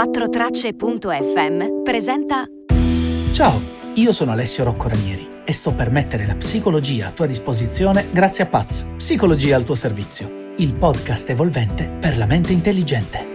4tracce.fm presenta Ciao, io sono Alessio Rocco Ranieri e sto per mettere la psicologia a tua disposizione grazie a Paz, Psicologia al tuo servizio, il podcast evolvente per la mente intelligente.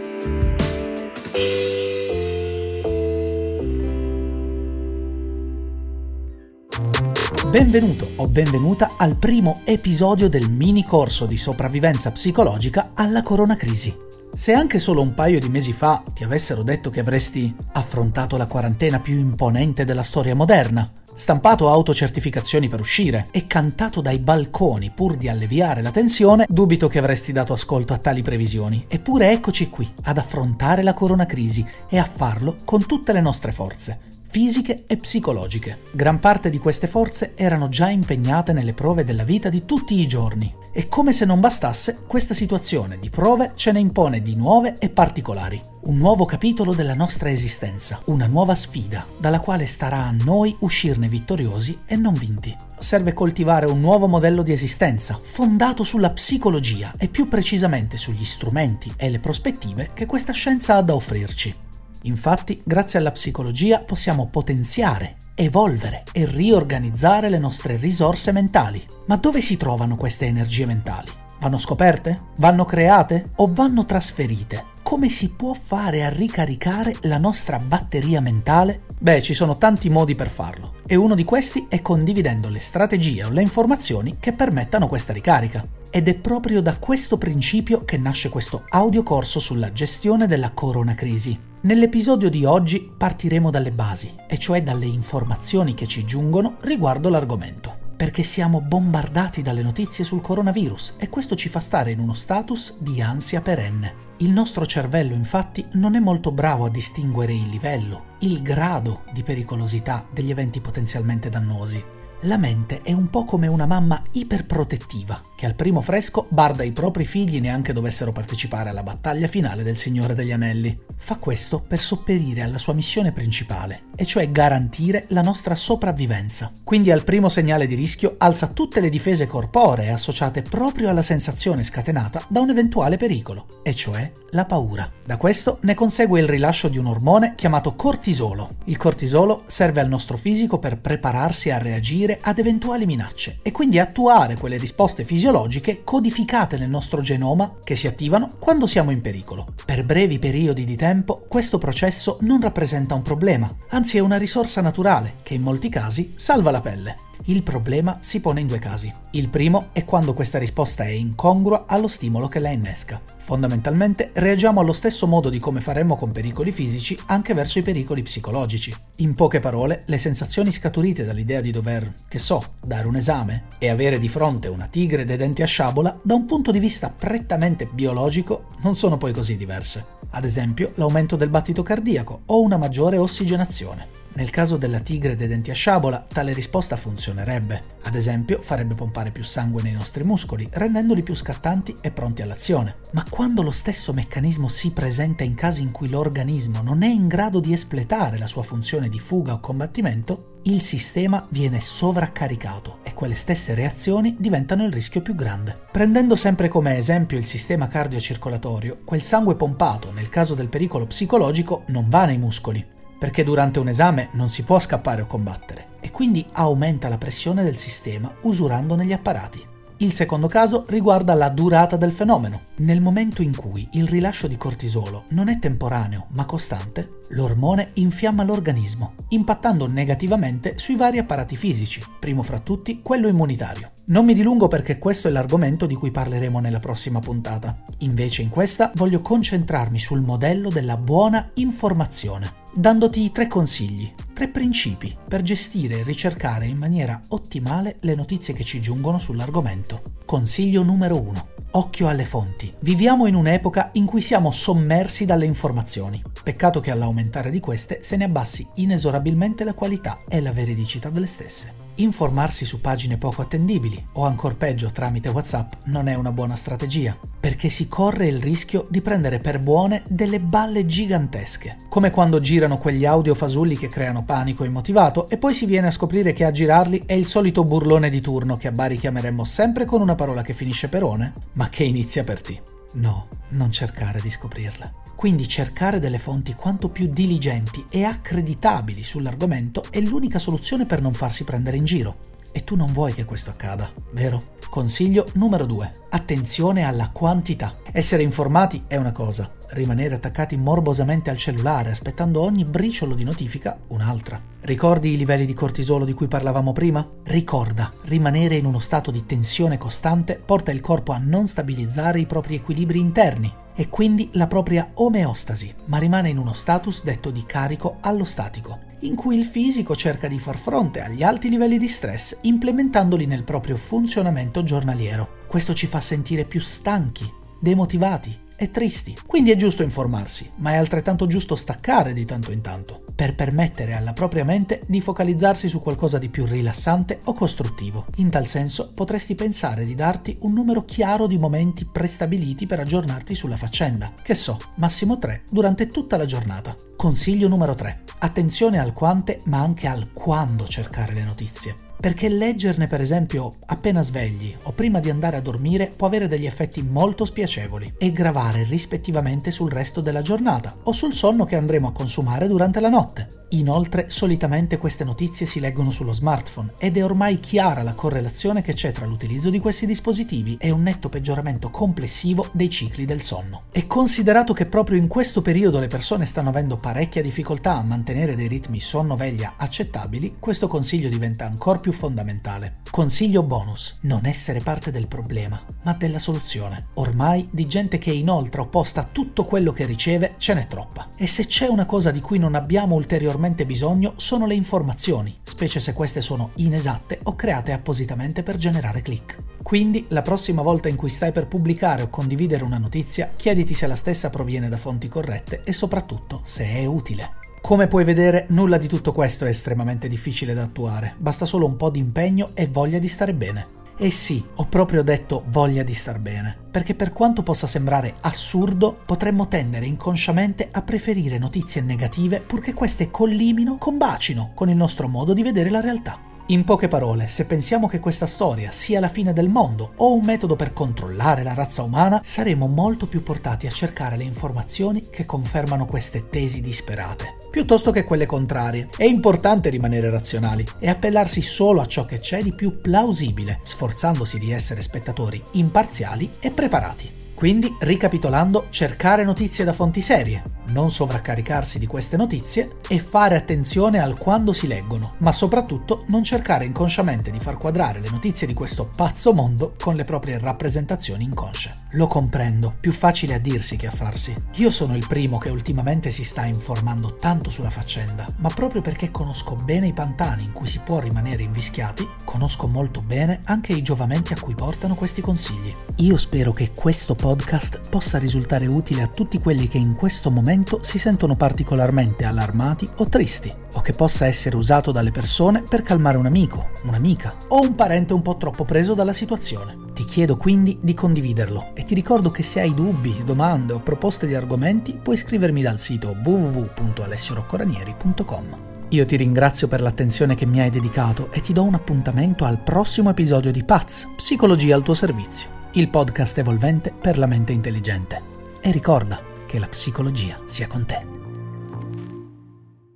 Benvenuto o benvenuta al primo episodio del mini corso di sopravvivenza psicologica alla coronacrisi. Se anche solo un paio di mesi fa ti avessero detto che avresti affrontato la quarantena più imponente della storia moderna, stampato autocertificazioni per uscire e cantato dai balconi pur di alleviare la tensione, dubito che avresti dato ascolto a tali previsioni. Eppure eccoci qui ad affrontare la coronacrisi e a farlo con tutte le nostre forze fisiche e psicologiche. Gran parte di queste forze erano già impegnate nelle prove della vita di tutti i giorni e come se non bastasse, questa situazione di prove ce ne impone di nuove e particolari. Un nuovo capitolo della nostra esistenza, una nuova sfida, dalla quale starà a noi uscirne vittoriosi e non vinti. Serve coltivare un nuovo modello di esistenza, fondato sulla psicologia e più precisamente sugli strumenti e le prospettive che questa scienza ha da offrirci. Infatti, grazie alla psicologia possiamo potenziare, evolvere e riorganizzare le nostre risorse mentali. Ma dove si trovano queste energie mentali? Vanno scoperte? Vanno create? O vanno trasferite? Come si può fare a ricaricare la nostra batteria mentale? Beh, ci sono tanti modi per farlo e uno di questi è condividendo le strategie o le informazioni che permettano questa ricarica. Ed è proprio da questo principio che nasce questo audiocorso sulla gestione della coronacrisi. Nell'episodio di oggi partiremo dalle basi, e cioè dalle informazioni che ci giungono riguardo l'argomento. Perché siamo bombardati dalle notizie sul coronavirus e questo ci fa stare in uno status di ansia perenne. Il nostro cervello infatti non è molto bravo a distinguere il livello, il grado di pericolosità degli eventi potenzialmente dannosi la mente è un po' come una mamma iperprotettiva, che al primo fresco barda i propri figli neanche dovessero partecipare alla battaglia finale del Signore degli Anelli. Fa questo per sopperire alla sua missione principale, e cioè garantire la nostra sopravvivenza. Quindi al primo segnale di rischio alza tutte le difese corporee associate proprio alla sensazione scatenata da un eventuale pericolo, e cioè la paura. Da questo ne consegue il rilascio di un ormone chiamato cortisolo. Il cortisolo serve al nostro fisico per prepararsi a reagire ad eventuali minacce e quindi attuare quelle risposte fisiologiche codificate nel nostro genoma che si attivano quando siamo in pericolo. Per brevi periodi di tempo questo processo non rappresenta un problema, anzi è una risorsa naturale che in molti casi salva la pelle. Il problema si pone in due casi. Il primo è quando questa risposta è incongrua allo stimolo che la innesca. Fondamentalmente reagiamo allo stesso modo di come faremmo con pericoli fisici anche verso i pericoli psicologici. In poche parole, le sensazioni scaturite dall'idea di dover, che so, dare un esame e avere di fronte una tigre dei denti a sciabola, da un punto di vista prettamente biologico, non sono poi così diverse. Ad esempio, l'aumento del battito cardiaco o una maggiore ossigenazione. Nel caso della tigre dei denti a sciabola, tale risposta funzionerebbe. Ad esempio, farebbe pompare più sangue nei nostri muscoli, rendendoli più scattanti e pronti all'azione. Ma quando lo stesso meccanismo si presenta in casi in cui l'organismo non è in grado di espletare la sua funzione di fuga o combattimento, il sistema viene sovraccaricato e quelle stesse reazioni diventano il rischio più grande. Prendendo sempre come esempio il sistema cardiocircolatorio, quel sangue pompato nel caso del pericolo psicologico non va nei muscoli, perché durante un esame non si può scappare o combattere e quindi aumenta la pressione del sistema usurando negli apparati. Il secondo caso riguarda la durata del fenomeno. Nel momento in cui il rilascio di cortisolo non è temporaneo ma costante, l'ormone infiamma l'organismo, impattando negativamente sui vari apparati fisici, primo fra tutti quello immunitario. Non mi dilungo perché questo è l'argomento di cui parleremo nella prossima puntata. Invece in questa voglio concentrarmi sul modello della buona informazione dandoti tre consigli, tre principi per gestire e ricercare in maniera ottimale le notizie che ci giungono sull'argomento. Consiglio numero 1. Occhio alle fonti. Viviamo in un'epoca in cui siamo sommersi dalle informazioni. Peccato che all'aumentare di queste se ne abbassi inesorabilmente la qualità e la veridicità delle stesse. Informarsi su pagine poco attendibili o ancor peggio tramite WhatsApp non è una buona strategia, perché si corre il rischio di prendere per buone delle balle gigantesche, come quando girano quegli audio fasulli che creano panico immotivato e poi si viene a scoprire che a girarli è il solito burlone di turno che a Bari chiameremmo sempre con una parola che finisce per one, ma che inizia per T. No, non cercare di scoprirla. Quindi cercare delle fonti quanto più diligenti e accreditabili sull'argomento è l'unica soluzione per non farsi prendere in giro. E tu non vuoi che questo accada, vero? Consiglio numero 2. Attenzione alla quantità. Essere informati è una cosa, rimanere attaccati morbosamente al cellulare aspettando ogni briciolo di notifica un'altra. Ricordi i livelli di cortisolo di cui parlavamo prima? Ricorda, rimanere in uno stato di tensione costante porta il corpo a non stabilizzare i propri equilibri interni e quindi la propria omeostasi, ma rimane in uno status detto di carico allostatico, in cui il fisico cerca di far fronte agli alti livelli di stress implementandoli nel proprio funzionamento giornaliero. Questo ci fa sentire più stanchi, demotivati e tristi. Quindi è giusto informarsi, ma è altrettanto giusto staccare di tanto in tanto, per permettere alla propria mente di focalizzarsi su qualcosa di più rilassante o costruttivo. In tal senso potresti pensare di darti un numero chiaro di momenti prestabiliti per aggiornarti sulla faccenda, che so, massimo 3 durante tutta la giornata. Consiglio numero 3. Attenzione al quante ma anche al quando cercare le notizie perché leggerne per esempio appena svegli o prima di andare a dormire può avere degli effetti molto spiacevoli e gravare rispettivamente sul resto della giornata o sul sonno che andremo a consumare durante la notte. Inoltre, solitamente queste notizie si leggono sullo smartphone ed è ormai chiara la correlazione che c'è tra l'utilizzo di questi dispositivi e un netto peggioramento complessivo dei cicli del sonno. E considerato che proprio in questo periodo le persone stanno avendo parecchia difficoltà a mantenere dei ritmi sonno-veglia accettabili, questo consiglio diventa ancora più fondamentale. Consiglio bonus: non essere parte del problema, ma della soluzione. Ormai di gente che inoltre opposta tutto quello che riceve ce n'è troppa. E se c'è una cosa di cui non abbiamo ulteriormente bisogno sono le informazioni, specie se queste sono inesatte o create appositamente per generare click. Quindi, la prossima volta in cui stai per pubblicare o condividere una notizia, chiediti se la stessa proviene da fonti corrette e soprattutto se è utile. Come puoi vedere, nulla di tutto questo è estremamente difficile da attuare, basta solo un po' di impegno e voglia di stare bene. E sì, ho proprio detto voglia di star bene, perché per quanto possa sembrare assurdo, potremmo tendere inconsciamente a preferire notizie negative purché queste collimino, combacino con il nostro modo di vedere la realtà. In poche parole, se pensiamo che questa storia sia la fine del mondo o un metodo per controllare la razza umana, saremo molto più portati a cercare le informazioni che confermano queste tesi disperate, piuttosto che quelle contrarie. È importante rimanere razionali e appellarsi solo a ciò che c'è di più plausibile, sforzandosi di essere spettatori imparziali e preparati. Quindi, ricapitolando, cercare notizie da fonti serie, non sovraccaricarsi di queste notizie e fare attenzione al quando si leggono, ma soprattutto non cercare inconsciamente di far quadrare le notizie di questo pazzo mondo con le proprie rappresentazioni inconsce. Lo comprendo, più facile a dirsi che a farsi. Io sono il primo che ultimamente si sta informando tanto sulla faccenda, ma proprio perché conosco bene i pantani in cui si può rimanere invischiati, conosco molto bene anche i giovamenti a cui portano questi consigli. Io spero che questo podcast possa risultare utile a tutti quelli che in questo momento momento si sentono particolarmente allarmati o tristi, o che possa essere usato dalle persone per calmare un amico, un'amica o un parente un po' troppo preso dalla situazione. Ti chiedo quindi di condividerlo e ti ricordo che se hai dubbi, domande o proposte di argomenti puoi scrivermi dal sito www.alessioroccoranieri.com. Io ti ringrazio per l'attenzione che mi hai dedicato e ti do un appuntamento al prossimo episodio di Paz, Psicologia al tuo servizio, il podcast evolvente per la mente intelligente. E ricorda, che la psicologia sia con te.